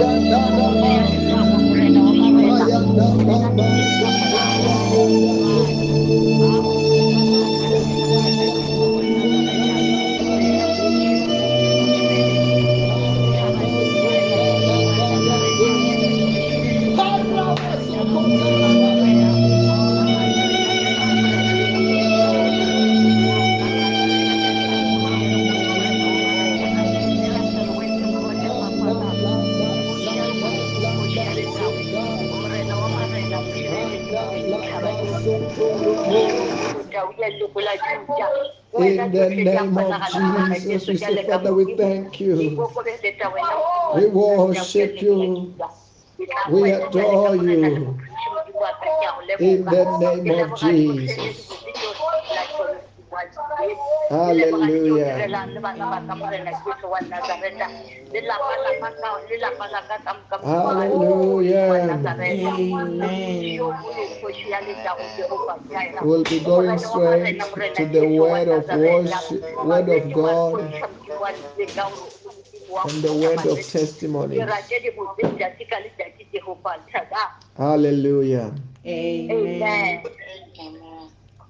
Thank you. In the name of Jesus, we say, Father, we thank you. We worship you. We adore you. In the name of Jesus. Hallelujah. Hallelujah. We'll be going straight to the word of worship, word of God, and the word of testimony. Hallelujah. Amen.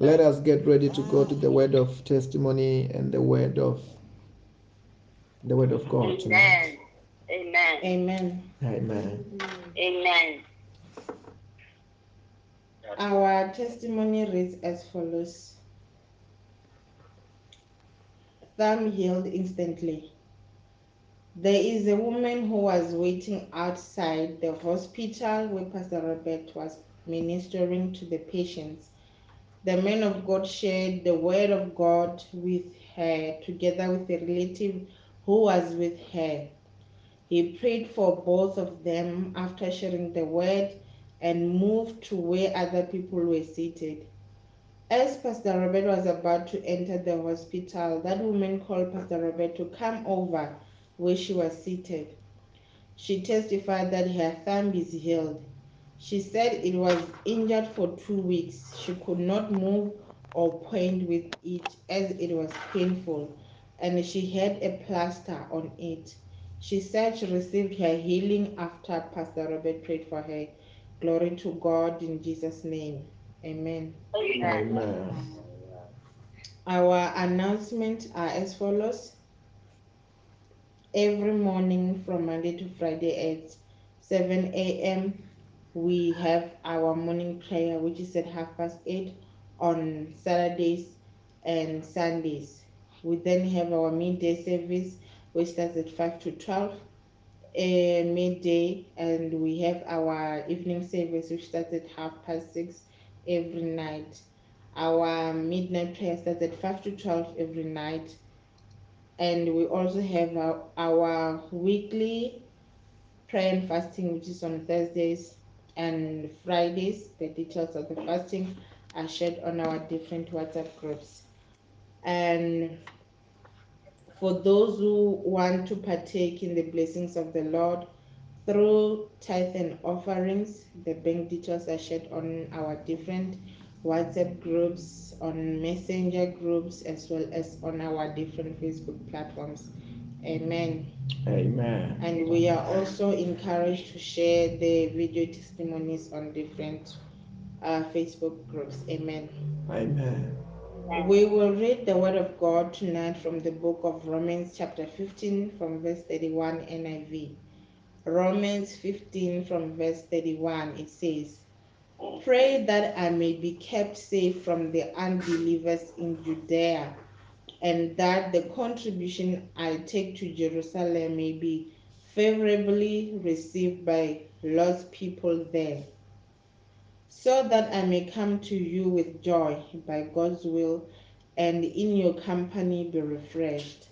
Let us get ready to go to the word of testimony and the word of the word of God tonight. Amen. Amen. Amen. Amen. Our testimony reads as follows Thumb healed instantly. There is a woman who was waiting outside the hospital where Pastor Robert was ministering to the patients. The man of God shared the word of God with her together with a relative who was with her. He prayed for both of them after sharing the word and moved to where other people were seated. As Pastor Robert was about to enter the hospital, that woman called Pastor Robert to come over where she was seated. She testified that her thumb is healed. She said it was injured for two weeks. She could not move or point with it as it was painful, and she had a plaster on it. She said she received her healing after Pastor Robert prayed for her. Glory to God in Jesus' name. Amen. Amen. Our announcements are as follows. Every morning from Monday to Friday at 7 a.m., we have our morning prayer, which is at half past 8 on Saturdays and Sundays. We then have our midday service, which starts at 5 to 12 uh, midday, and we have our evening service, which starts at half past 6 every night. Our midnight prayer starts at 5 to 12 every night. And we also have our, our weekly prayer and fasting, which is on Thursdays and Fridays. The details of the fasting are shared on our different WhatsApp groups. And for those who want to partake in the blessings of the Lord through tithe and offerings, the bank details are shared on our different WhatsApp groups, on messenger groups, as well as on our different Facebook platforms. Amen. Amen. And we are also encouraged to share the video testimonies on different uh, Facebook groups. Amen. Amen. We will read the Word of God tonight from the book of Romans, chapter 15, from verse 31 NIV. Romans 15, from verse 31, it says, Pray that I may be kept safe from the unbelievers in Judea, and that the contribution I take to Jerusalem may be favorably received by lost people there, so that I may come to you with joy by God's will, and in your company be refreshed.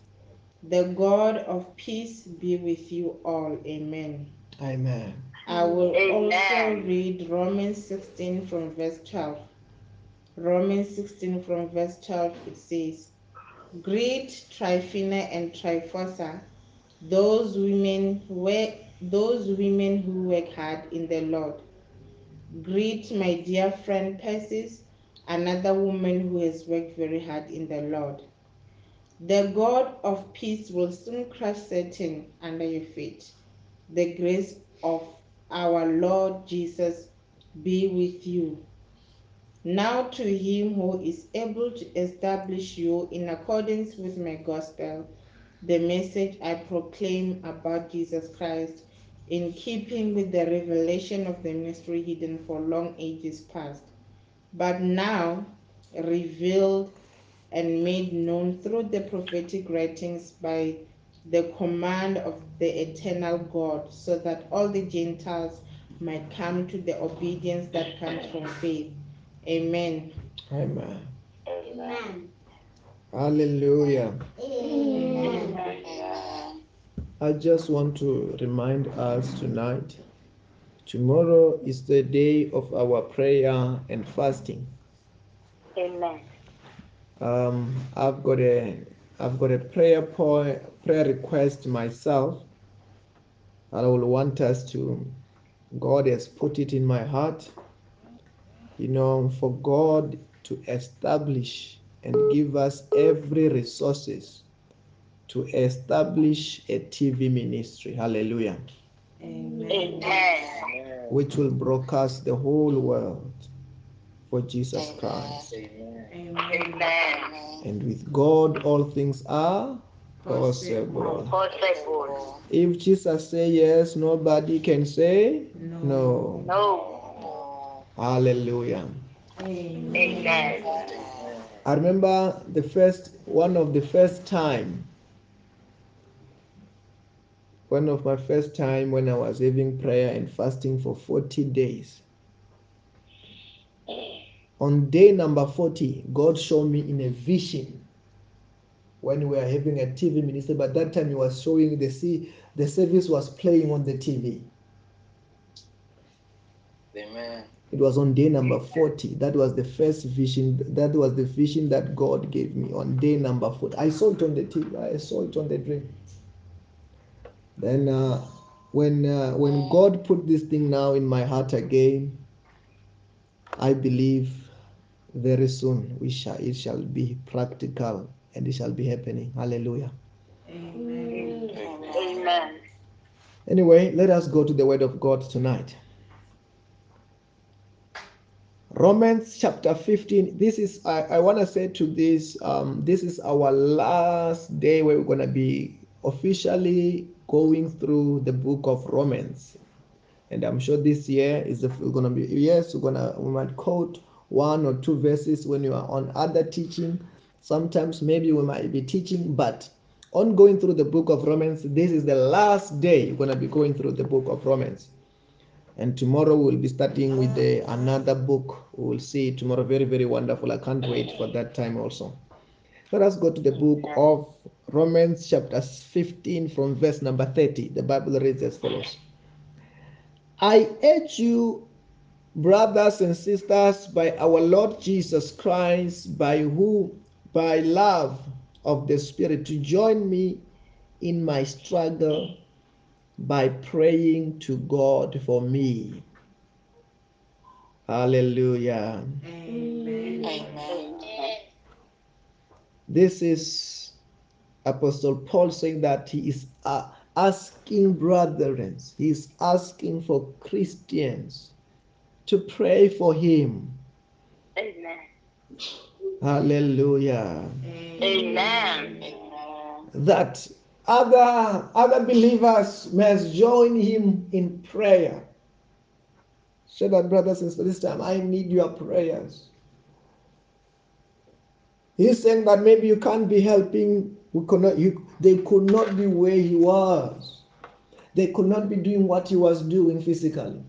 The God of peace be with you all. Amen. Amen. I will also read Romans 16 from verse 12. Romans 16 from verse 12 it says, Greet Tryphena and Tryphosa, those women were those women who work hard in the Lord. Greet my dear friend Persis, another woman who has worked very hard in the Lord. The God of peace will soon crush Satan under your feet. The grace of our Lord Jesus be with you. Now to him who is able to establish you in accordance with my gospel, the message I proclaim about Jesus Christ, in keeping with the revelation of the mystery hidden for long ages past, but now revealed and made known through the prophetic writings by the command of the eternal God, so that all the Gentiles might come to the obedience that comes from faith. Amen. Amen. Amen. Hallelujah. Amen. I just want to remind us tonight tomorrow is the day of our prayer and fasting. Amen. Um, I've got a I've got a prayer point prayer request myself. I will want us to God has put it in my heart, you know, for God to establish and give us every resources to establish a TV ministry. Hallelujah. Amen. Amen. Which will broadcast the whole world for Jesus Christ. Amen. Amen. And with God, all things are possible. Possible. If Jesus say yes, nobody can say No. no. No. Hallelujah. Amen. I remember the first one of the first time one of my first time when I was having prayer and fasting for 40 days. On day number 40, God showed me in a vision when we were having a TV minister, but that time he was showing the see the service was playing on the TV. Amen. It was on day number 40. That was the first vision. That was the vision that God gave me on day number 40. I saw it on the TV. I saw it on the dream. Then uh, when uh, when God put this thing now in my heart again, I believe very soon we shall it shall be practical and it shall be happening. Hallelujah. Amen. Amen. Anyway, let us go to the word of God tonight. Romans chapter 15. This is I, I want to say to this um, this is our last day where we're gonna be officially going through the book of Romans. And I'm sure this year is going to be yes, we're gonna we might quote one or two verses when you are on other teaching. Sometimes maybe we might be teaching, but on going through the book of Romans, this is the last day we're gonna be going through the book of Romans. And tomorrow we'll be starting with the, another book. We'll see tomorrow. Very, very wonderful. I can't wait for that time also. Let us go to the book of Romans, chapter 15, from verse number 30. The Bible reads as follows I urge you, brothers and sisters, by our Lord Jesus Christ, by who, by love of the Spirit, to join me in my struggle by praying to God for me. Hallelujah. Amen. Amen. This is Apostle Paul saying that he is uh, asking brethren, he is asking for Christians to pray for him. Amen. Hallelujah. Amen. That other other believers must join him in prayer. So that brothers and sisters, this time I need your prayers. He's saying that maybe you can't be helping. We could not, you, they could not be where he was. They could not be doing what he was doing physically.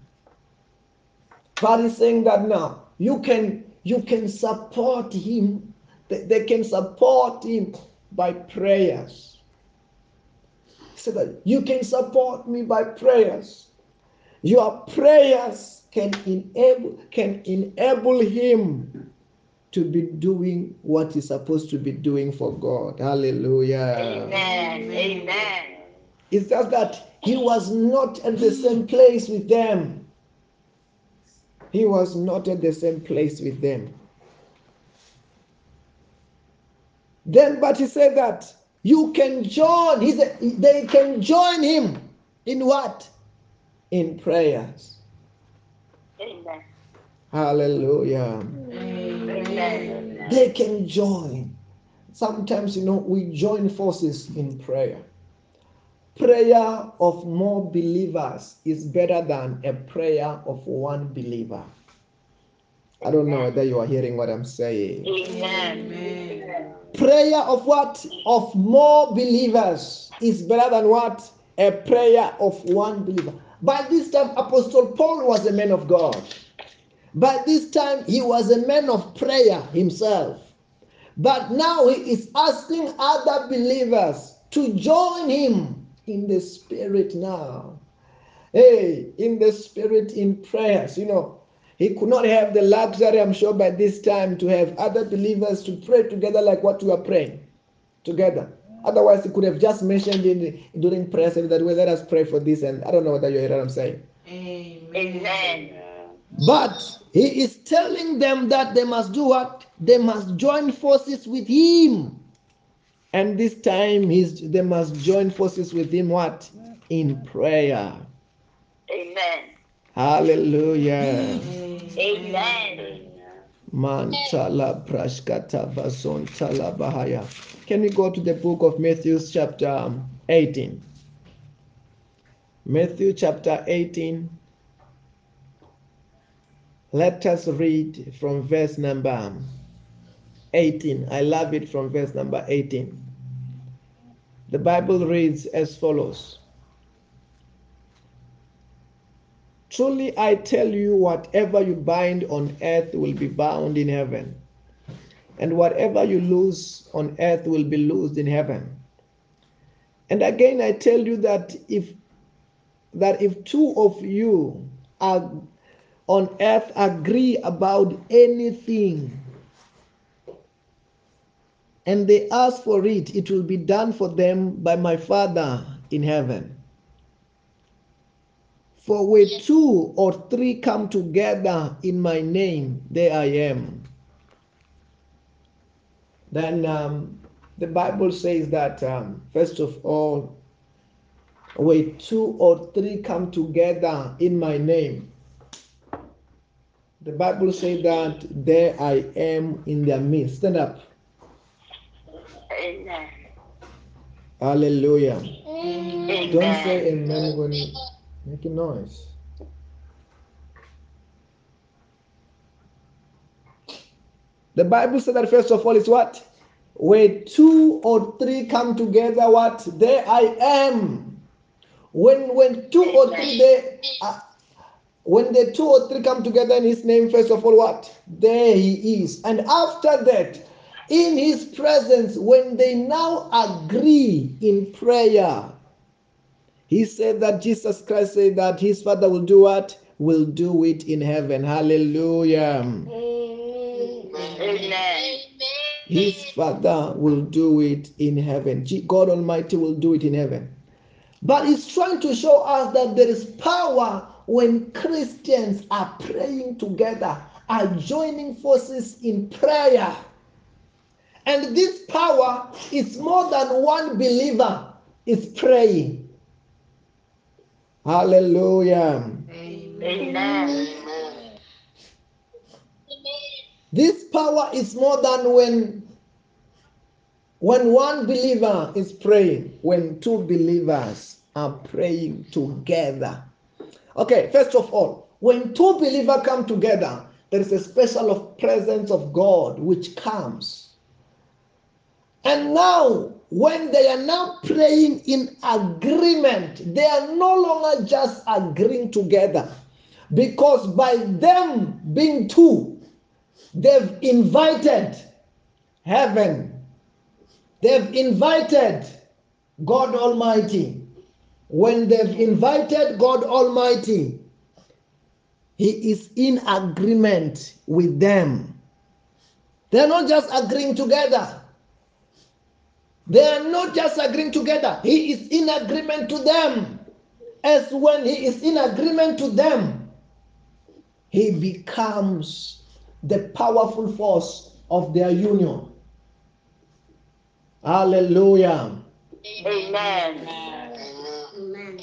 But he's saying that now you can you can support him. They, they can support him by prayers. That you can support me by prayers. Your prayers can enable can enable him to be doing what he's supposed to be doing for God. Hallelujah. Amen. Amen. It's just that he was not at the same place with them. He was not at the same place with them. Then, but he said that you can join, he said they can join him in what? In prayers. Amen. Hallelujah. Amen. They can join. Sometimes, you know, we join forces in prayer. Prayer of more believers is better than a prayer of one believer. I don't know whether you are hearing what I'm saying. Amen. Prayer of what? Of more believers is better than what? A prayer of one believer. By this time, Apostle Paul was a man of God. By this time, he was a man of prayer himself. But now he is asking other believers to join him in the spirit now. Hey, in the spirit in prayers. You know, he could not have the luxury, I'm sure, by this time to have other believers to pray together like what we are praying together. Otherwise, he could have just mentioned in during prayer that well, let us pray for this. And I don't know whether you hear what I'm saying. Amen. But he is telling them that they must do what? They must join forces with him. And this time he's, they must join forces with him what? In prayer. Amen. Hallelujah. Amen. Mantala prashkata basontala bahaya. Can we go to the book of Matthew chapter 18? Matthew chapter 18. Let us read from verse number 18. I love it from verse number 18. The Bible reads as follows Truly I tell you, whatever you bind on earth will be bound in heaven, and whatever you loose on earth will be loosed in heaven. And again I tell you that if that if two of you are on earth agree about anything and they ask for it, it will be done for them by my Father in heaven. For where two or three come together in my name, there I am. Then um, the Bible says that, um, first of all, where two or three come together in my name, the Bible says that there I am in their midst. Stand up. Amen. Hallelujah. Amen. Don't say amen when you making noise. The Bible said that first of all is what? Where two or three come together, what? There I am. When when two or three they uh, when the two or three come together in his name, first of all, what? There he is. And after that, in his presence, when they now agree in prayer, he said that Jesus Christ said that his Father will do what? Will do it in heaven. Hallelujah. Amen. His Father will do it in heaven. God Almighty will do it in heaven. But it's trying to show us that there is power when Christians are praying together, are joining forces in prayer. And this power is more than one believer is praying. Hallelujah. Amen. This power is more than when when one believer is praying, when two believers are praying together. Okay, first of all, when two believers come together, there is a special of presence of God which comes. And now, when they are now praying in agreement, they are no longer just agreeing together. Because by them being two, they've invited heaven, they've invited God Almighty. When they've invited God Almighty, He is in agreement with them. They're not just agreeing together. They are not just agreeing together. He is in agreement to them. As when he is in agreement to them, he becomes the powerful force of their union. Hallelujah. Amen. Amen. Amen.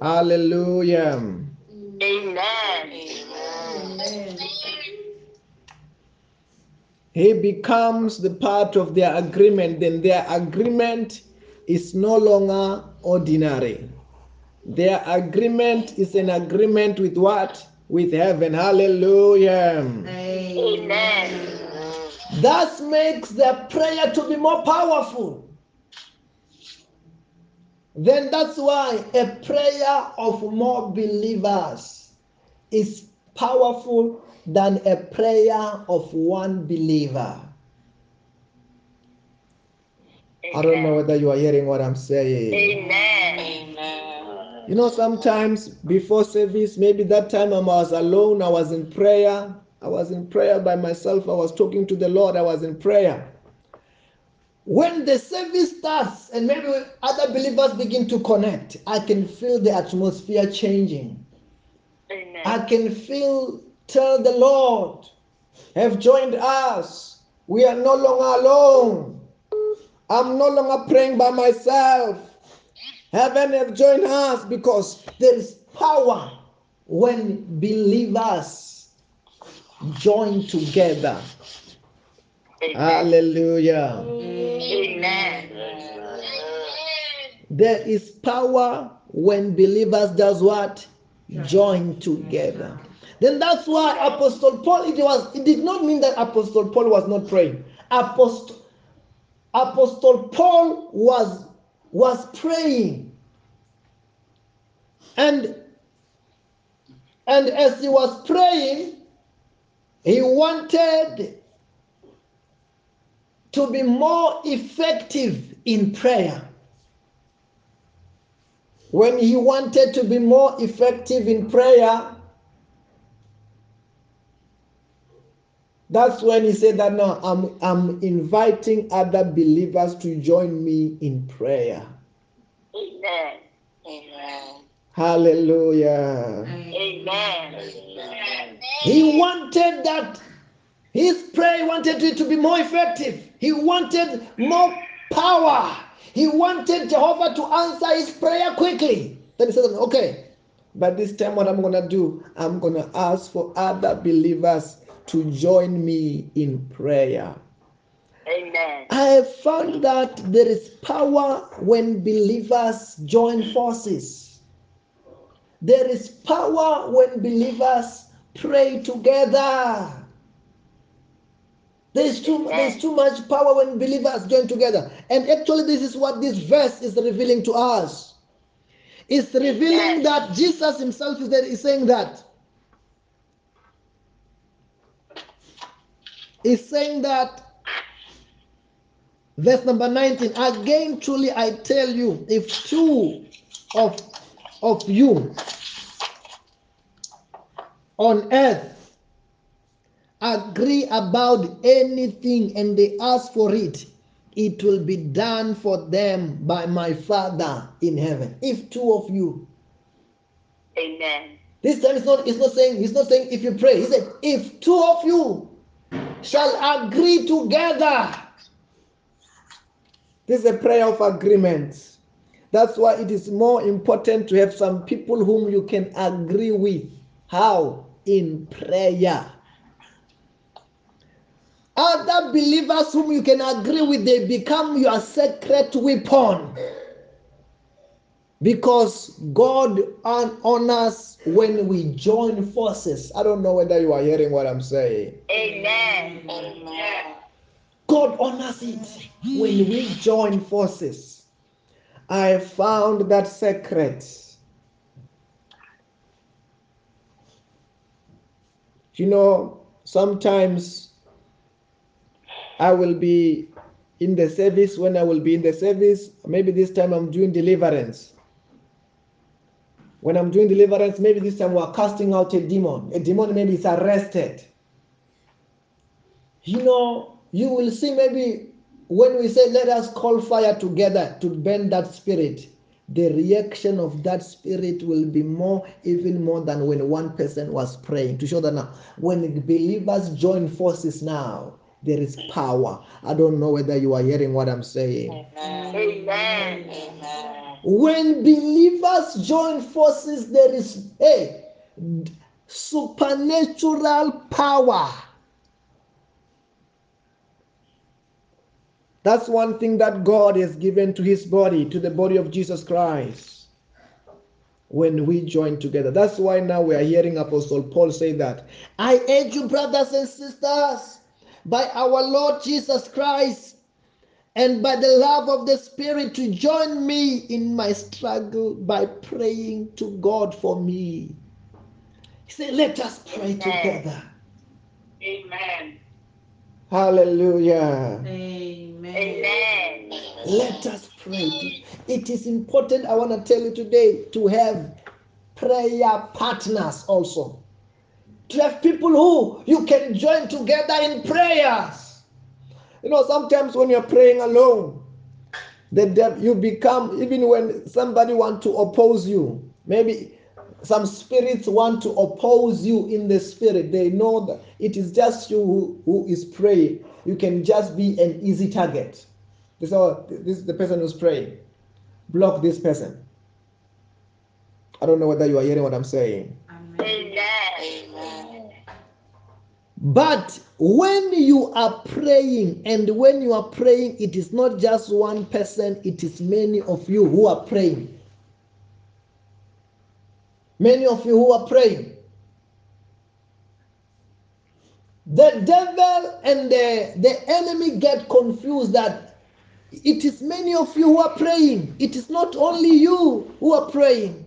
Hallelujah. Amen. He becomes the part of their agreement, then their agreement is no longer ordinary. Their agreement is an agreement with what? With heaven. Hallelujah. Amen. That makes their prayer to be more powerful. Then that's why a prayer of more believers is powerful than a prayer of one believer. I don't know whether you are hearing what I'm saying. Amen. You know, sometimes before service, maybe that time I was alone, I was in prayer. I was in prayer by myself. I was talking to the Lord. I was in prayer. When the service starts and maybe other believers begin to connect, I can feel the atmosphere changing. Amen. I can feel, tell the Lord, have joined us. We are no longer alone. I'm no longer praying by myself. Heaven have joined us because there is power when believers join together. Amen. Hallelujah. Amen. There is power when believers does what? Join together. Then that's why Apostle Paul, it was it did not mean that Apostle Paul was not praying. Apostle Apostle Paul was was praying. And and as he was praying, he wanted to be more effective in prayer. When he wanted to be more effective in prayer, that's when he said that now I'm, I'm inviting other believers to join me in prayer. Amen. Amen. Hallelujah. Amen. He wanted that his prayer wanted it to be more effective. He wanted more power. He wanted Jehovah to answer his prayer quickly. Then he said, Okay, but this time what I'm going to do, I'm going to ask for other believers to join me in prayer. Amen. I have found that there is power when believers join forces. There is power when believers pray together. There's too, there's too much power when believers join together. And actually, this is what this verse is revealing to us. It's revealing that Jesus himself is, there, is saying that. He's saying that. Verse number 19. Again, truly I tell you, if two of, of you on earth agree about anything and they ask for it, it will be done for them by my Father in heaven. If two of you, Amen. this time it's not, it's not saying, he's not saying if you pray. He said, if two of you shall agree together. This is a prayer of agreement. That's why it is more important to have some people whom you can agree with. How? In prayer. Other believers whom you can agree with, they become your secret weapon. Because God hon- honors when we join forces. I don't know whether you are hearing what I'm saying. Amen. Amen. God honors it when we join forces. I found that secret. You know, sometimes I will be in the service when I will be in the service. Maybe this time I'm doing deliverance. When I'm doing deliverance, maybe this time we're casting out a demon. A demon maybe is arrested. You know, you will see maybe when we say, let us call fire together to burn that spirit, the reaction of that spirit will be more, even more than when one person was praying. To show that now, when believers join forces now, there is power. I don't know whether you are hearing what I'm saying. Amen. When believers join forces, there is a supernatural power. That's one thing that God has given to his body, to the body of Jesus Christ. When we join together. That's why now we are hearing Apostle Paul say that. I urge you, brothers and sisters, by our Lord Jesus Christ and by the love of the Spirit, to join me in my struggle by praying to God for me. He said, Let us pray Amen. together. Amen. Hallelujah. Amen. Amen. Let us pray. It is important, I want to tell you today, to have prayer partners also. To have people who you can join together in prayers. You know, sometimes when you're praying alone, dev- you become, even when somebody want to oppose you, maybe some spirits want to oppose you in the spirit. They know that it is just you who, who is praying. You can just be an easy target. This, this is the person who's praying. Block this person. I don't know whether you are hearing what I'm saying. Amen. But when you are praying, and when you are praying, it is not just one person, it is many of you who are praying. Many of you who are praying. The devil and the, the enemy get confused that it is many of you who are praying. It is not only you who are praying.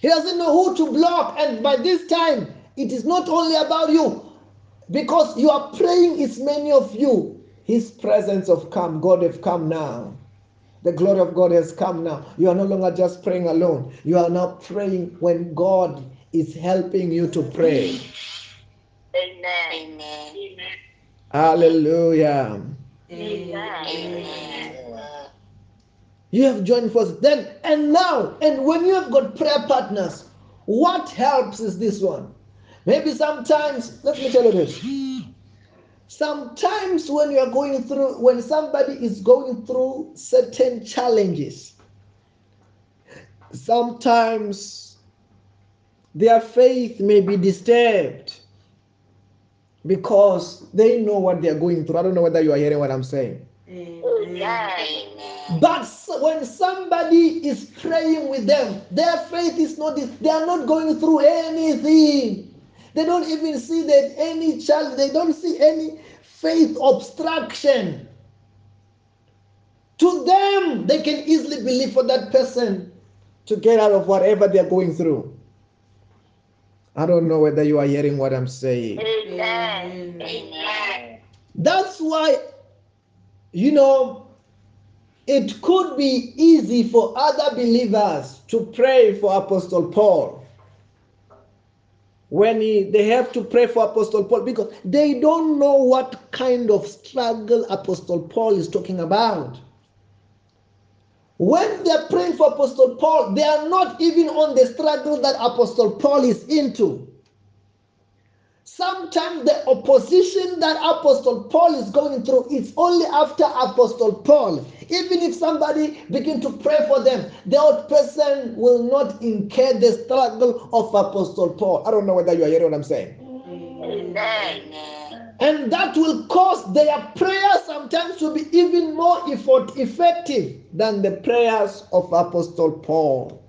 He doesn't know who to block, and by this time, it is not only about you. Because you are praying, it's many of you. His presence have come. God have come now. The glory of God has come now. You are no longer just praying alone. You are now praying when God is helping you to pray. Amen. Amen. Hallelujah. Amen. You have joined forces. Then and now, and when you have got prayer partners, what helps is this one. Maybe sometimes, let me tell you this. Sometimes when you are going through, when somebody is going through certain challenges, sometimes their faith may be disturbed because they know what they are going through. I don't know whether you are hearing what I'm saying. Amen. But when somebody is praying with them, their faith is not, they are not going through anything. They don't even see that any challenge, they don't see any faith obstruction. To them, they can easily believe for that person to get out of whatever they're going through. I don't know whether you are hearing what I'm saying. Amen. Amen. That's why, you know, it could be easy for other believers to pray for Apostle Paul. When he, they have to pray for Apostle Paul because they don't know what kind of struggle Apostle Paul is talking about. When they're praying for Apostle Paul, they are not even on the struggle that Apostle Paul is into. Sometimes the opposition that Apostle Paul is going through is only after Apostle Paul. Even if somebody begin to pray for them, the old person will not incur the struggle of Apostle Paul. I don't know whether you are hearing what I'm saying. Amen. And that will cause their prayers sometimes to be even more effort effective than the prayers of Apostle Paul.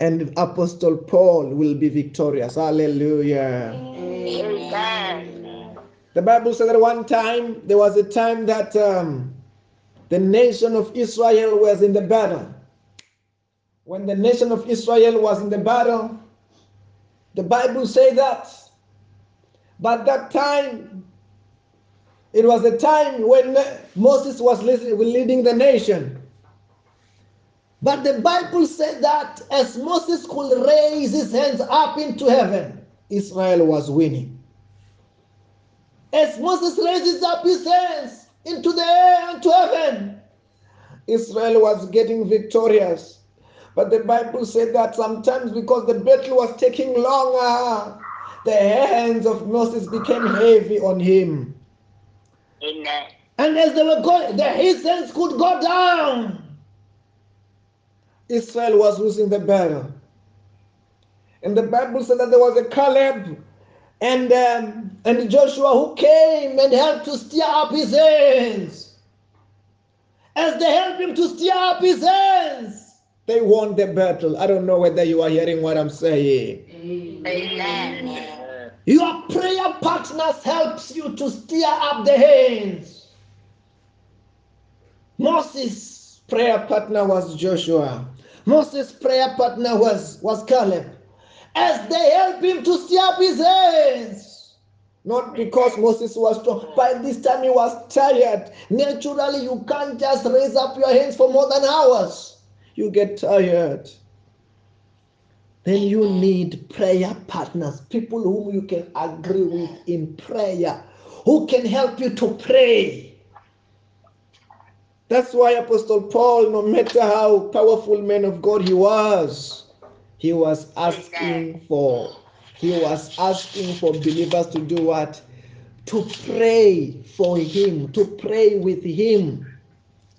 And Apostle Paul will be victorious. Hallelujah. Amen. The Bible said that one time there was a time that um, the nation of Israel was in the battle. When the nation of Israel was in the battle, the Bible says that. But that time, it was a time when Moses was leading the nation. But the Bible said that as Moses could raise his hands up into heaven, Israel was winning. As Moses raises up his hands into the air and to heaven, Israel was getting victorious. But the Bible said that sometimes because the battle was taking longer, the hands of Moses became heavy on him. Amen. And as they were going, the his hands could go down. Israel was losing the battle. And the Bible said that there was a Caleb and um, and Joshua who came and helped to stir up his hands. As they helped him to stir up his hands, they won the battle. I don't know whether you are hearing what I'm saying. Amen. Your prayer partners helps you to stir up the hands. Moses' prayer partner was Joshua. Moses' prayer partner was, was Caleb. As they help him to stir up his hands. Not because Moses was strong. By this time he was tired. Naturally, you can't just raise up your hands for more than hours. You get tired. Then you need prayer partners, people whom you can agree with in prayer, who can help you to pray. That's why Apostle Paul, no matter how powerful man of God he was, he was asking for he was asking for believers to do what? To pray for him, to pray with him.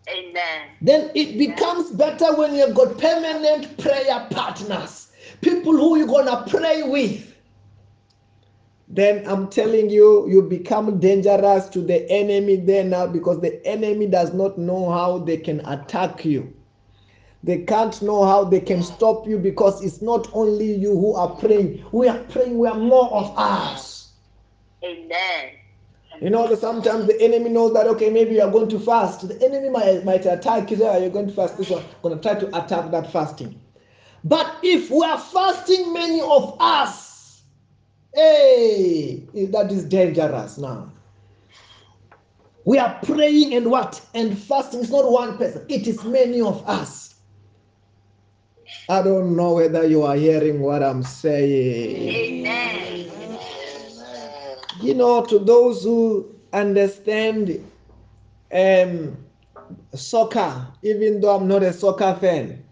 Amen. Then it becomes better when you've got permanent prayer partners, people who you're gonna pray with. Then I'm telling you, you become dangerous to the enemy there now because the enemy does not know how they can attack you. They can't know how they can stop you because it's not only you who are praying. We are praying, we are more of us. Amen. You know, that sometimes the enemy knows that, okay, maybe you are going to fast. The enemy might, might attack you, say, oh, you're going to fast this one, going to try to attack that fasting. But if we are fasting, many of us, hey, that is dangerous now. We are praying and what? And fasting is not one person, it is many of us. I don't know whether you are hearing what I'm saying. Amen. You know, to those who understand um, soccer, even though I'm not a soccer fan,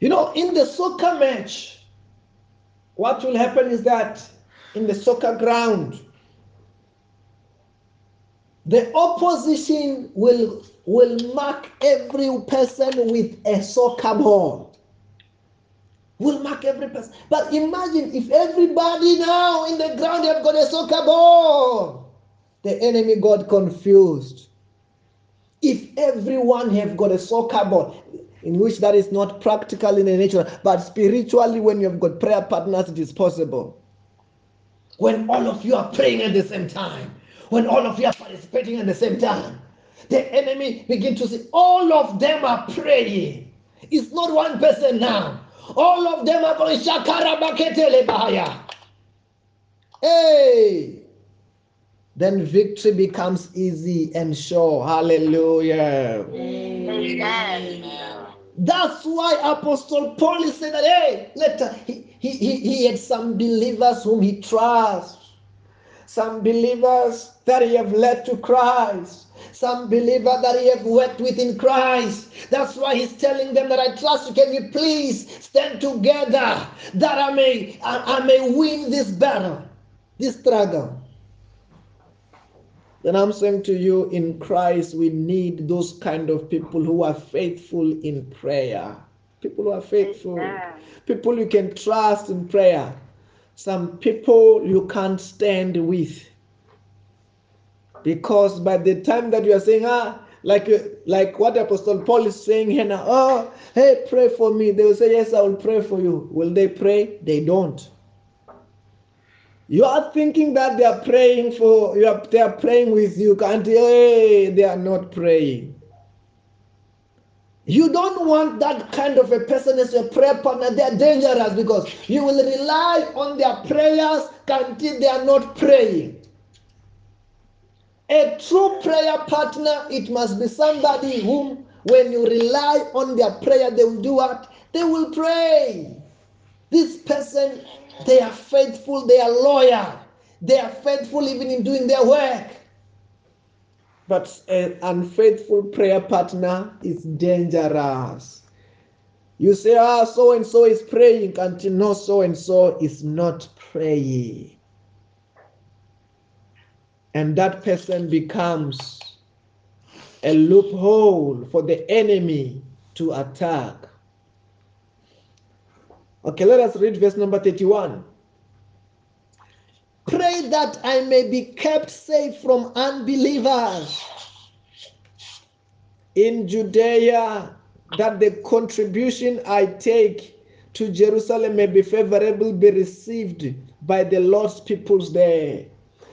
you know, in the soccer match, what will happen is that in the soccer ground, the opposition will will mark every person with a soccer ball. Will mark every person. But imagine if everybody now in the ground have got a soccer ball. The enemy got confused. If everyone have got a soccer ball, in which that is not practical in the nature, but spiritually, when you have got prayer partners, it is possible. When all of you are praying at the same time, when all of you are participating at the same time, the enemy begin to see all of them are praying. It's not one person now. All of them are going shakara baketele. Hey. Then victory becomes easy and sure. Hallelujah. Amen. That's why Apostle Paul said that, hey, let uh, he, he, he, he had some believers whom he trusts, some believers that he have led to Christ, some believer that he have worked with in Christ. That's why he's telling them that I trust you. Can you please stand together that I may I, I may win this battle, this struggle. Then I'm saying to you, in Christ, we need those kind of people who are faithful in prayer. People who are faithful. People you can trust in prayer. Some people you can't stand with. Because by the time that you are saying, ah, like like what Apostle Paul is saying here now, oh, hey, pray for me. They will say, Yes, I will pray for you. Will they pray? They don't. You are thinking that they are praying for you are they are praying with you. Can't hey, they are not praying. You don't want that kind of a person as your prayer partner. They are dangerous because you will rely on their prayers until they are not praying. A true prayer partner, it must be somebody whom, when you rely on their prayer, they will do what? They will pray. This person, they are faithful, they are loyal, they are faithful even in doing their work. But an unfaithful prayer partner is dangerous. You say, ah, so and so is praying until no, so and so is not praying. And that person becomes a loophole for the enemy to attack. Okay, let us read verse number 31. Pray that I may be kept safe from unbelievers in Judea, that the contribution I take to Jerusalem may be favorable, be received by the Lord's peoples there.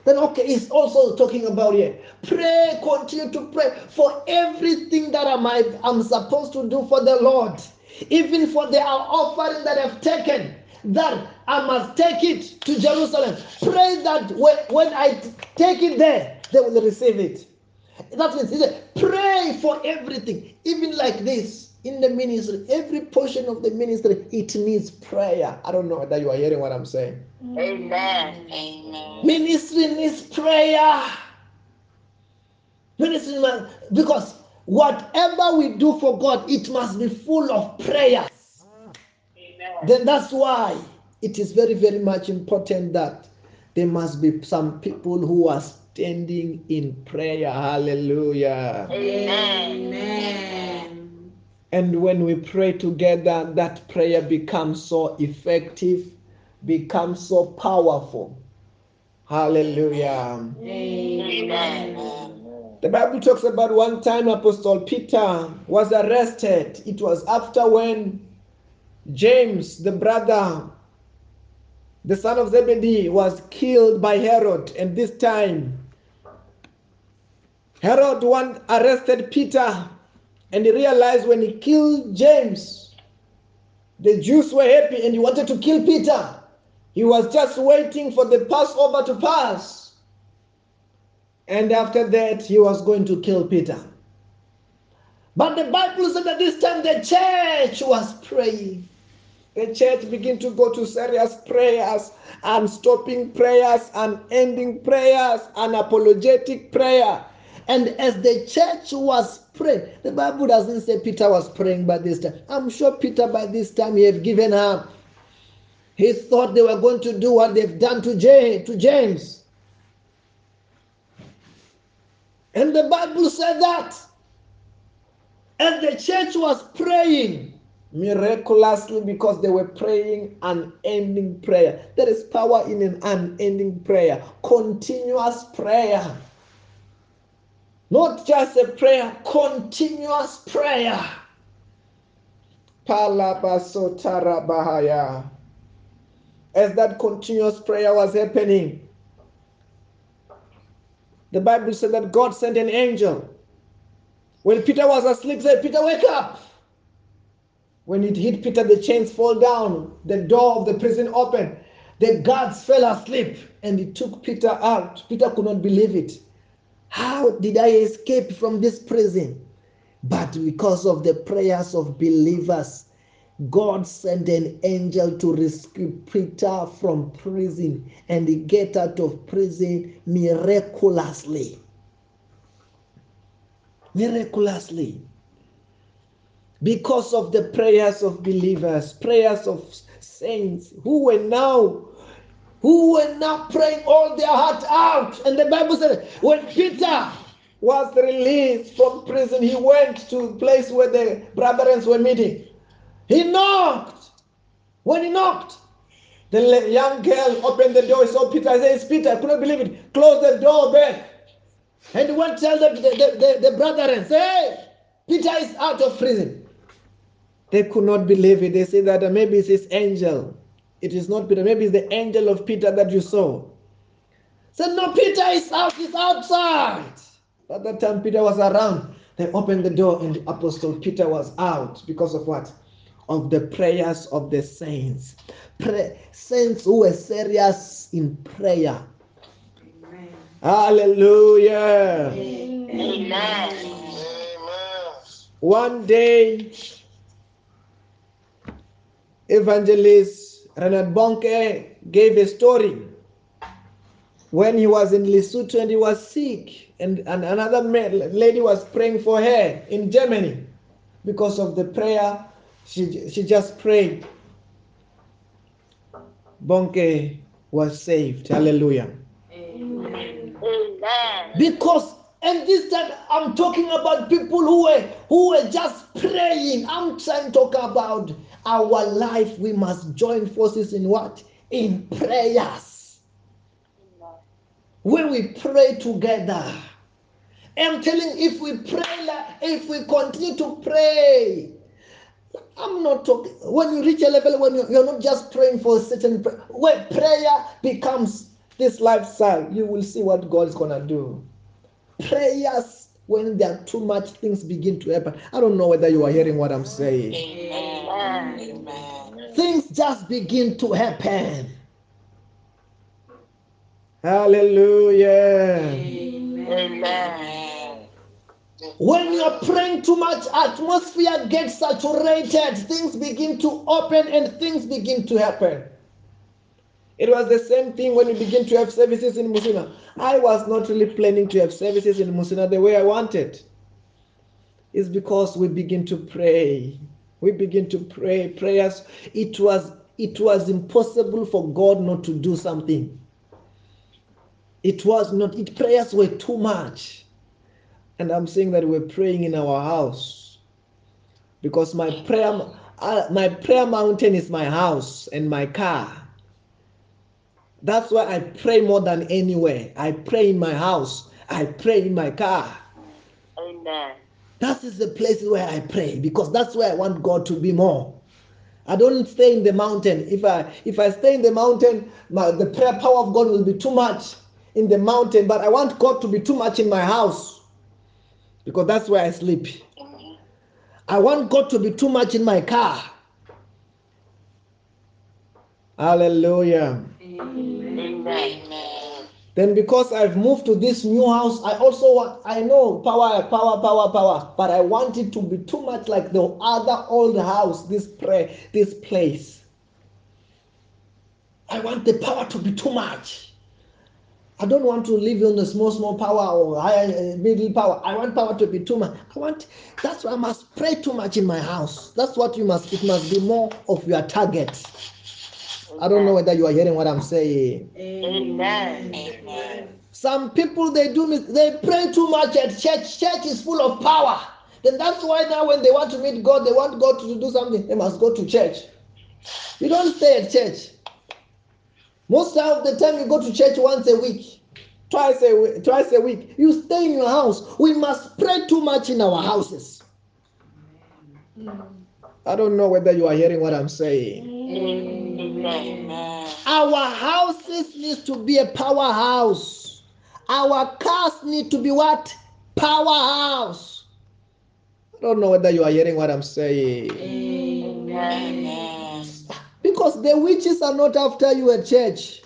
Then, okay, it's also talking about here. Pray, continue to pray for everything that I'm, I'm supposed to do for the Lord, even for the offering that I've taken, that I must take it to Jerusalem. Pray that when, when I take it there, they will receive it. That means he said, pray for everything, even like this in the ministry, every portion of the ministry, it needs prayer. I don't know whether you are hearing what I'm saying. Amen. Amen. Ministry needs prayer. Ministry, because whatever we do for God, it must be full of prayers. Amen. Then that's why it is very, very much important that there must be some people who are standing in prayer. Hallelujah. Amen. Amen. And when we pray together, that prayer becomes so effective, becomes so powerful. Hallelujah. Amen. The Bible talks about one time Apostle Peter was arrested. It was after when James, the brother, the son of Zebedee, was killed by Herod. And this time, Herod one arrested Peter and he realized when he killed James, the Jews were happy and he wanted to kill Peter. He was just waiting for the Passover to pass. And after that, he was going to kill Peter. But the Bible said that this time the church was praying. The church began to go to serious prayers and stopping prayers and ending prayers and apologetic prayer. And as the church was praying, the Bible doesn't say Peter was praying by this time. I'm sure Peter by this time he had given up. He thought they were going to do what they've done to, to James. And the Bible said that. As the church was praying, miraculously because they were praying unending prayer. There is power in an unending prayer, continuous prayer. Not just a prayer, continuous prayer. As that continuous prayer was happening, the Bible said that God sent an angel. When Peter was asleep, said, Peter, wake up. When it hit Peter, the chains fall down, the door of the prison opened. The guards fell asleep and he took Peter out. Peter could not believe it. How did I escape from this prison? But because of the prayers of believers, God sent an angel to rescue Peter from prison and get out of prison miraculously. Miraculously. Because of the prayers of believers, prayers of saints who were now who were now praying all their heart out. And the Bible said, when Peter was released from prison, he went to a place where the brethren were meeting. He knocked. When he knocked, the young girl opened the door, He saw Peter. I said, It's Peter. I couldn't believe it. Close the door back. And he went tell the, the, the, the brethren, hey, Peter is out of prison. They could not believe it. They said that maybe it's his angel. It is not Peter. Maybe it's the angel of Peter that you saw. Said, no, Peter is out. He's outside. At that time, Peter was around. They opened the door, and the apostle Peter was out because of what? Of the prayers of the saints. Pray, saints who were serious in prayer. Amen. Hallelujah. Amen. One day, evangelist Reinhard Bonke gave a story when he was in Lesotho and he was sick, and, and another lady was praying for her in Germany because of the prayer She, she just prayed. Bonke was saved. Hallelujah. Amen. Because and this time I'm talking about people who were who were just praying. I'm trying to talk about our life. We must join forces in what? In prayers. When we pray together. I'm telling if we pray if we continue to pray. I'm not talking when you reach a level when you, you're not just praying for a certain prayer. When prayer becomes this lifestyle, you will see what God is gonna do prayers when there are too much things begin to happen i don't know whether you are hearing what i'm saying Amen. Amen. things just begin to happen hallelujah Amen. when you are praying too much atmosphere gets saturated things begin to open and things begin to happen it was the same thing when we begin to have services in Musina. I was not really planning to have services in Musina the way I wanted. It's because we begin to pray. We begin to pray prayers. It was it was impossible for God not to do something. It was not. It prayers were too much, and I'm saying that we're praying in our house because my prayer uh, my prayer mountain is my house and my car. That's why I pray more than anywhere. I pray in my house. I pray in my car. Amen. That is the place where I pray because that's where I want God to be more. I don't stay in the mountain. If I if I stay in the mountain, my, the prayer power of God will be too much in the mountain. But I want God to be too much in my house because that's where I sleep. I want God to be too much in my car. Hallelujah. Amen. Then because I've moved to this new house, I also want I know power, power, power, power, but I want it to be too much like the other old house, this prayer, this place. I want the power to be too much. I don't want to live on the small, small power or high, uh, middle power. I want power to be too much. I want that's why I must pray too much in my house. That's what you must. It must be more of your target. I don't know whether you are hearing what I'm saying. Amen. Amen. Some people they do they pray too much at church. Church is full of power. Then that's why now when they want to meet God, they want God to do something. They must go to church. You don't stay at church. Most of the time you go to church once a week, twice a week, twice a week. You stay in your house. We must pray too much in our houses. I don't know whether you are hearing what I'm saying. Amen. Our houses needs to be a powerhouse. Our cars need to be what? Powerhouse. I don't know whether you are hearing what I'm saying. Amen. Because the witches are not after you at church.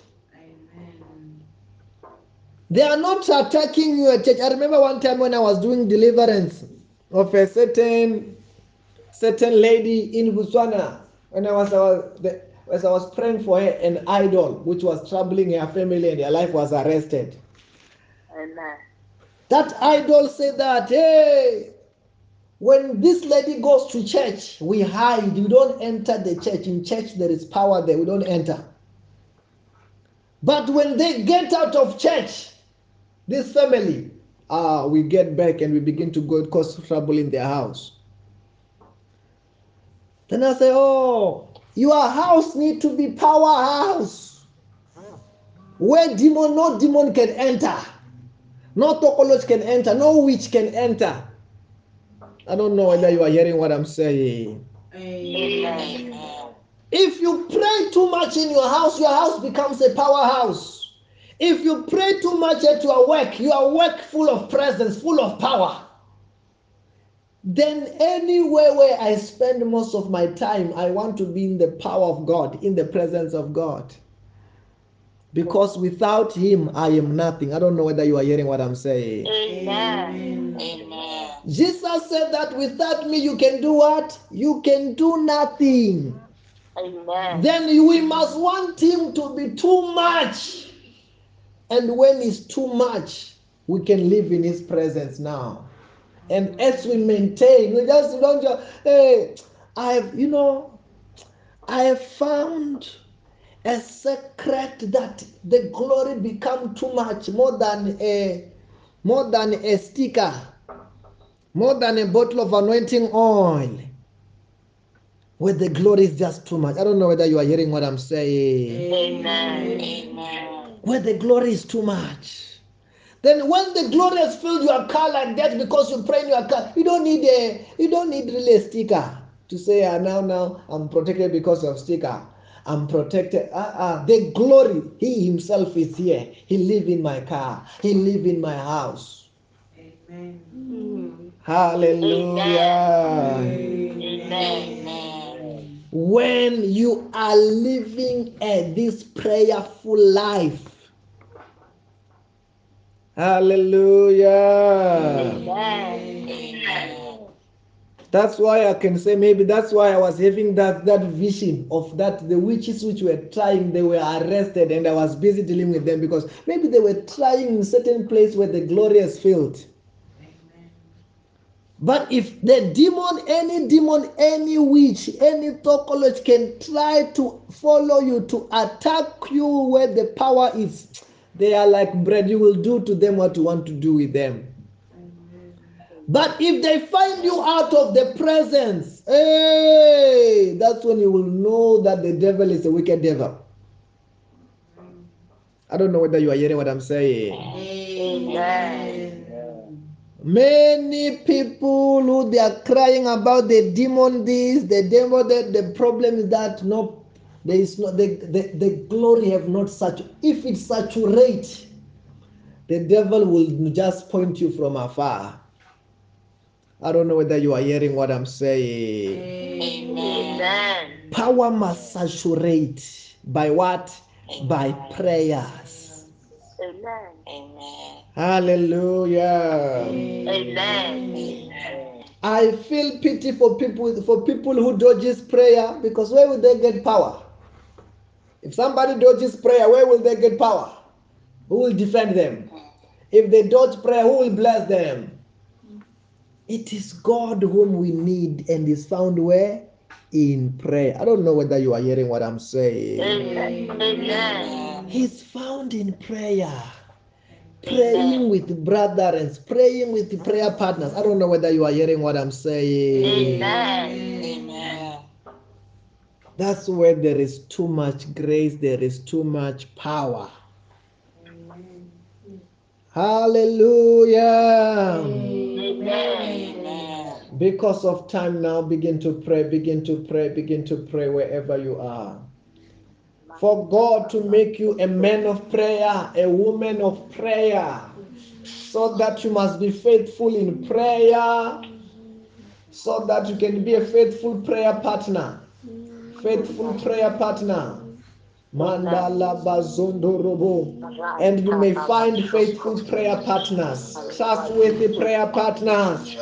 They are not attacking you at church. I remember one time when I was doing deliverance of a certain certain lady in Botswana. When I was, I was the, as I was praying for her, an idol which was troubling her family and her life was arrested. Amen. That idol said that, hey, when this lady goes to church, we hide. We don't enter the church. In church, there is power there. We don't enter. But when they get out of church, this family, ah, we get back and we begin to go cause trouble in their house. Then I say, oh, your house need to be powerhouse. Where demon, no demon can enter. No tokolos can enter. No witch can enter. I don't know whether you are hearing what I'm saying. Amen. If you pray too much in your house, your house becomes a powerhouse. If you pray too much at your work, your work full of presence, full of power. Then anywhere where I spend most of my time, I want to be in the power of God, in the presence of God. Because without Him, I am nothing. I don't know whether you are hearing what I'm saying. Amen. Amen. Jesus said that without me, you can do what? You can do nothing. Amen. Then we must want Him to be too much. And when He's too much, we can live in His presence now. And as we maintain, we just don't just, hey, I've, you know, I have found a secret that the glory become too much, more than a, more than a sticker, more than a bottle of anointing oil. Where the glory is just too much. I don't know whether you are hearing what I'm saying. Amen. Amen. Where the glory is too much. Then when the glory has filled your car like that because you pray in your car, you don't need a you don't need really a sticker to say ah, now now I'm protected because of sticker. I'm protected. Ah, ah, the glory, He Himself is here. He live in my car. He live in my house. Amen. Mm. Hallelujah. Amen. When you are living a, this prayerful life, Hallelujah. Amen. That's why I can say maybe that's why I was having that that vision of that the witches which were trying they were arrested and I was busy dealing with them because maybe they were trying in certain place where the glory is filled. But if the demon, any demon, any witch, any tokolog can try to follow you to attack you where the power is, they are like bread. You will do to them what you want to do with them. But if they find you out of the presence, hey, that's when you will know that the devil is a wicked devil. I don't know whether you are hearing what I'm saying. Amen. Many people who they are crying about the demon this, the demon that, the problem is that no, there is no the, the, the glory have not such. If it saturate, the devil will just point you from afar. I don't know whether you are hearing what I'm saying. Amen. Power must saturate by what? By prayers. Amen. Amen. Hallelujah. Amen. I feel pity for people for people who dodges prayer because where would they get power? If somebody dodges prayer, where will they get power? Who will defend them? If they dodge prayer, who will bless them? It is God whom we need and is found where? In prayer. I don't know whether you are hearing what I'm saying. Amen. Amen. He's found in prayer. Praying with brothers, praying with prayer partners. I don't know whether you are hearing what I'm saying. Amen. Amen. That's where there is too much grace, there is too much power. Hallelujah. Amen. Because of time now, begin to pray, begin to pray, begin to pray wherever you are. For God to make you a man of prayer, a woman of prayer, so that you must be faithful in prayer, so that you can be a faithful prayer partner. Faithful prayer partner. Mandala bazondo robo. And you may find faithful prayer partners, trustworthy prayer partners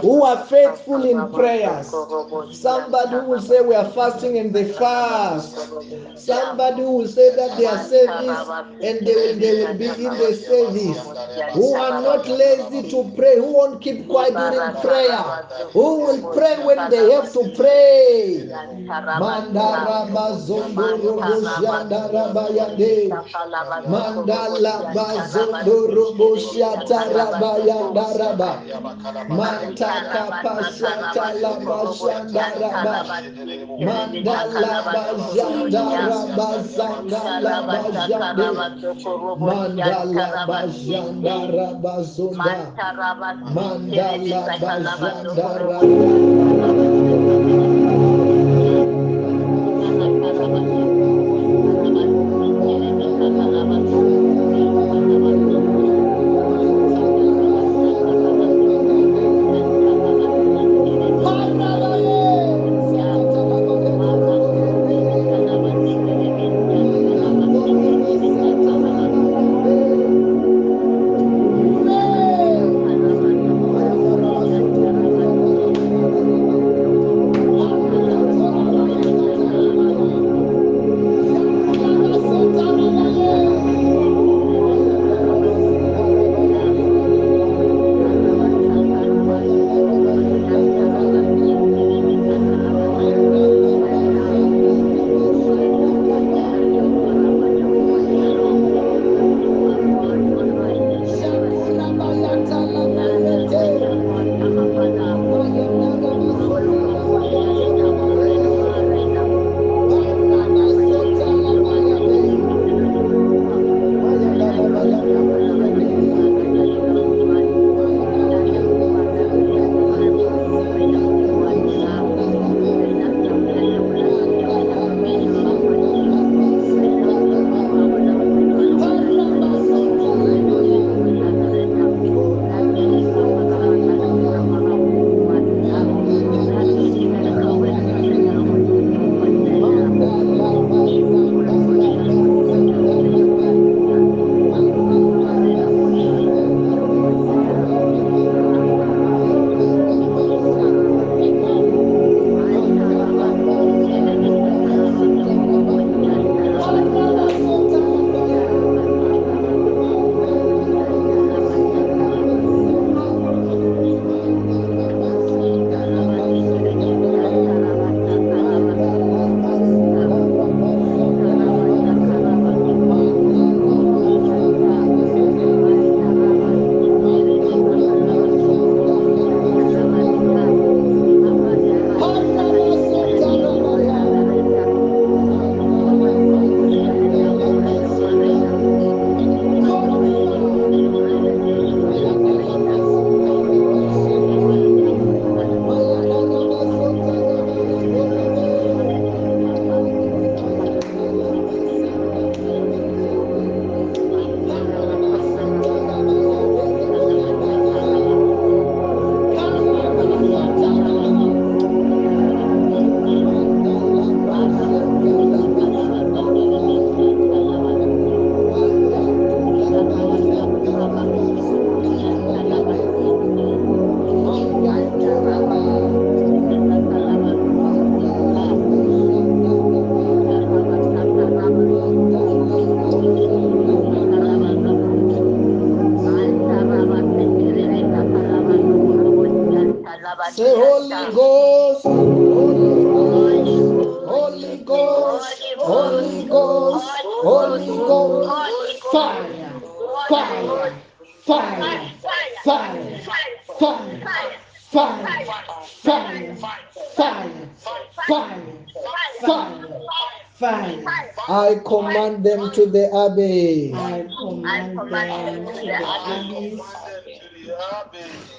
who are faithful in prayers. Somebody who will say we are fasting and they fast. Somebody who will say that they are service and they will, they will be in the service. Who are not lazy to pray, who won't keep quiet during prayer, who will pray when they have to pray. Mandara bazondo robo shandara bayande. Mandala bazondo robo shatara bayandara ba. Mantaka pashata la bashandara ba. Mandala bajandara bazandala bajande. Mandala bajandara bazonda. Mandala bajandara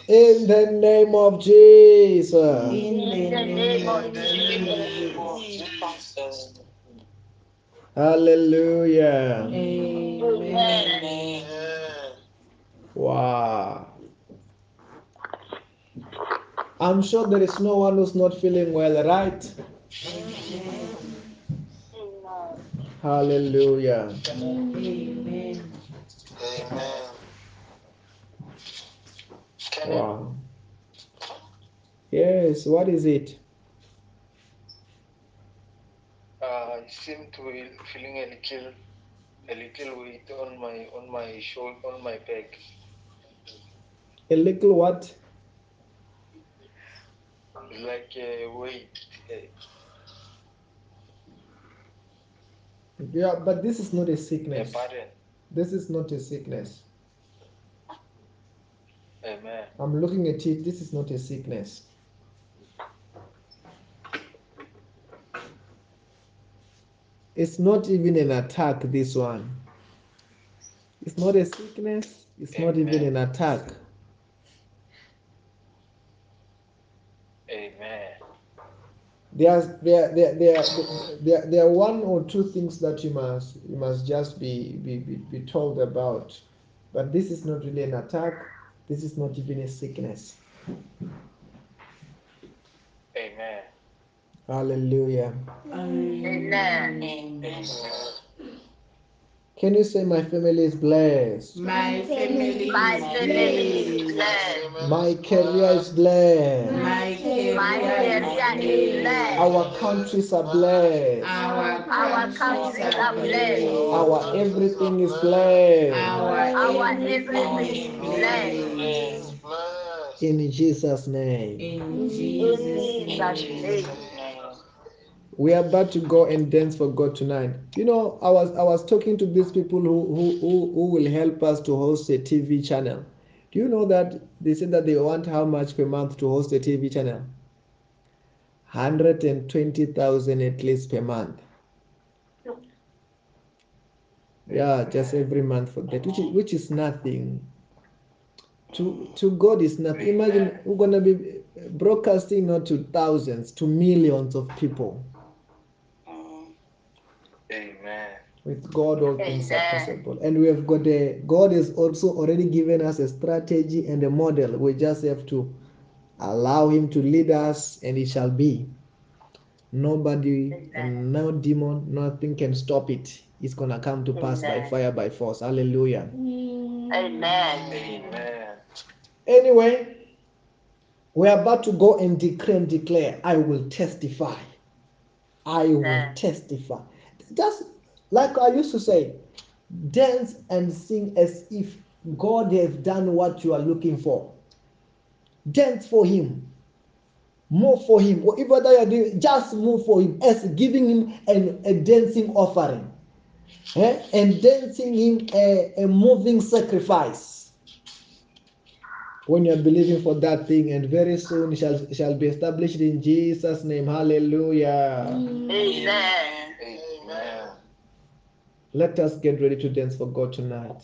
In the name of Jesus. in the name of Jesus. Hallelujah. Amen. Amen. Wow. I'm sure there is no one who's not feeling well, right? Hallelujah. Amen. Amen. Can Wow. Yes, what is it? uh, I seem to be feeling a little, a little weight on my on my shoulder, on my back. A little what? like a weight. Yeah, but this is not a A sickness. burden. This is not a sickness. Amen. I'm looking at it. This is not a sickness. It's not even an attack, this one. It's not a sickness. It's not even an attack. Amen. There's there there there there, there are one or two things that you must you must just be, be, be, be told about. But this is not really an attack. This is not even a sickness. Amen. Hallelujah. Amen. Amen. Can you say my family is blessed? My family My family is blessed. blessed. My career is blessed. My career My career is is blessed. Our countries are blessed. Our Our countries are blessed. Our everything is blessed. Our Our everything everything is blessed. In Jesus' name. In In Jesus' Jesus' name. name. We are about to go and dance for God tonight. You know, I was I was talking to these people who who, who, who will help us to host a TV channel. Do you know that they said that they want how much per month to host a TV channel? 120,000 at least per month. Yeah, just every month for that, which is, which is nothing. To to God is nothing. Imagine we're gonna be broadcasting not to thousands, to millions of people. Mm. Amen. With God, all things are possible. And we have got a God has also already given us a strategy and a model. We just have to allow Him to lead us, and it shall be. Nobody and no demon, nothing can stop it. It's gonna come to pass by fire, by force. Hallelujah. Amen. Amen. Anyway, we're about to go and decree and declare, I will testify. I will Amen. testify. Just like I used to say, dance and sing as if God has done what you are looking for. Dance for Him. Move for Him. Whatever that you are doing, just move for Him as giving Him an, a dancing offering. Eh? And dancing Him a, a moving sacrifice when you're believing for that thing, and very soon it shall shall be established in Jesus' name. Hallelujah. Amen. Amen. Let us get ready to dance for God tonight.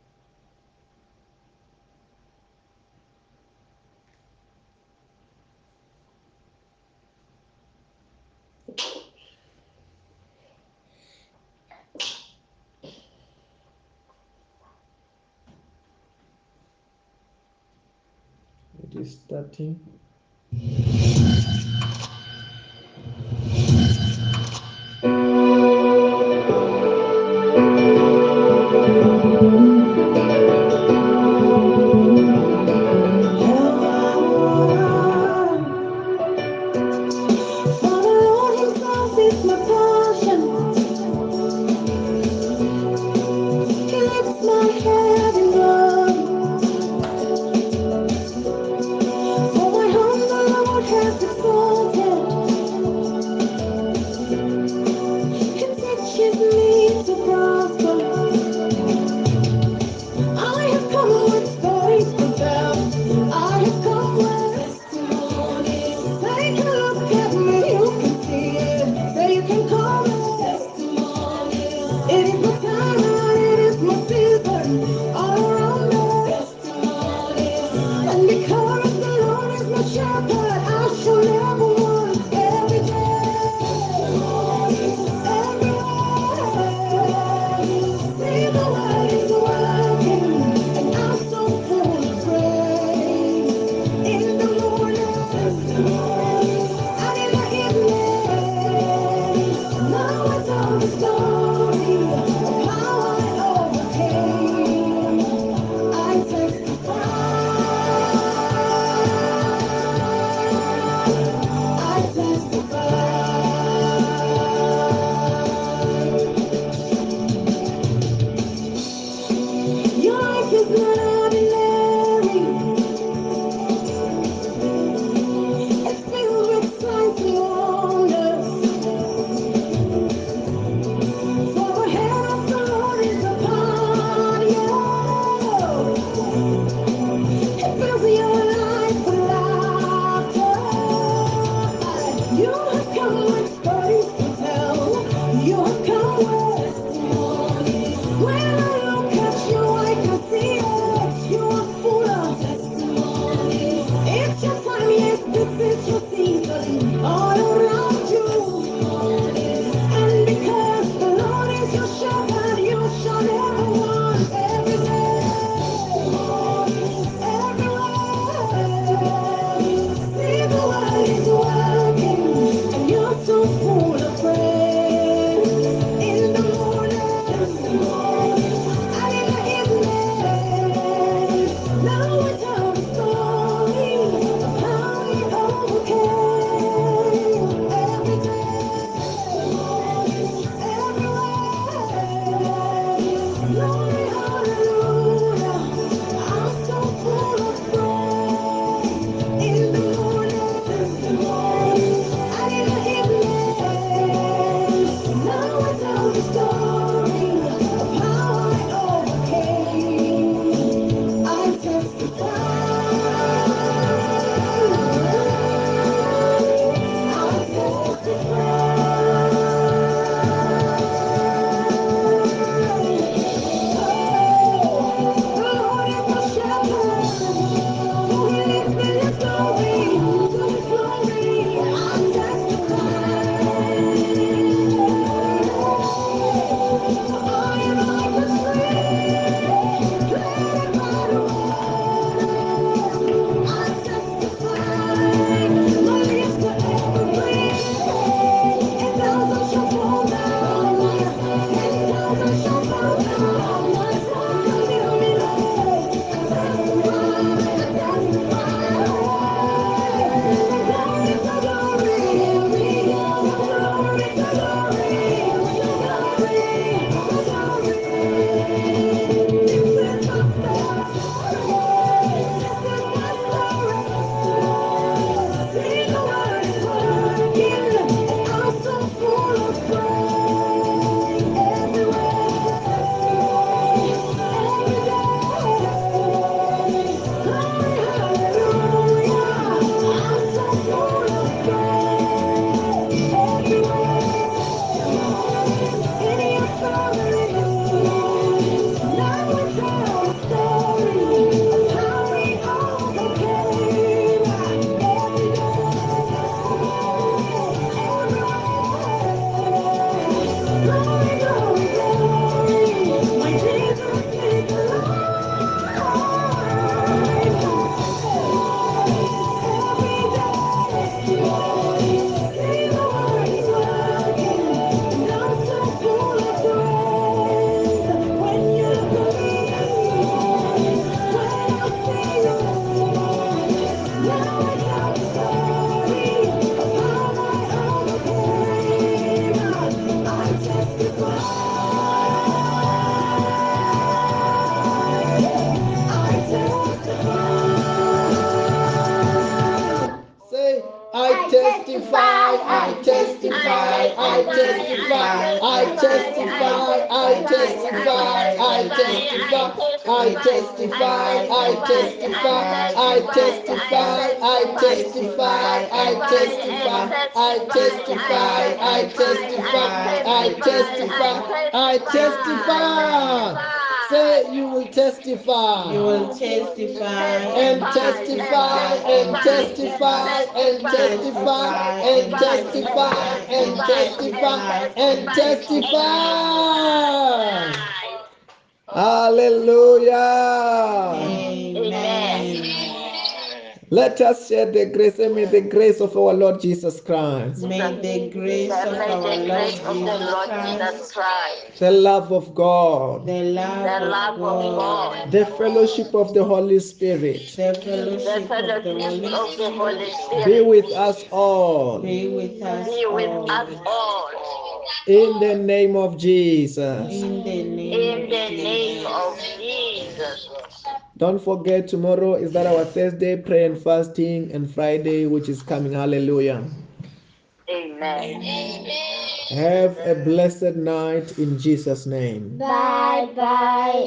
that team? I testify, I testify, I testify, I testify, I testify, I testify, I testify. Say you will testify. You will testify and testify and testify and testify and testify and testify and testify. Hallelujah. Amen. Let us share the grace and may the grace of our Lord Jesus Christ, May the grace of our Lord grace of the Lord Jesus Jesus Christ, Christ, the love of God, the the love love of of God, God, the fellowship of the Holy Spirit the the fellowship of the Holy of the Holy Spirit be with us all be with us be with us all. all. in the name of Jesus. In the In name the of name of Jesus. Jesus. Don't forget, tomorrow is that our Thursday prayer and fasting, and Friday, which is coming. Hallelujah. Amen. Have a blessed night in Jesus' name. Bye bye.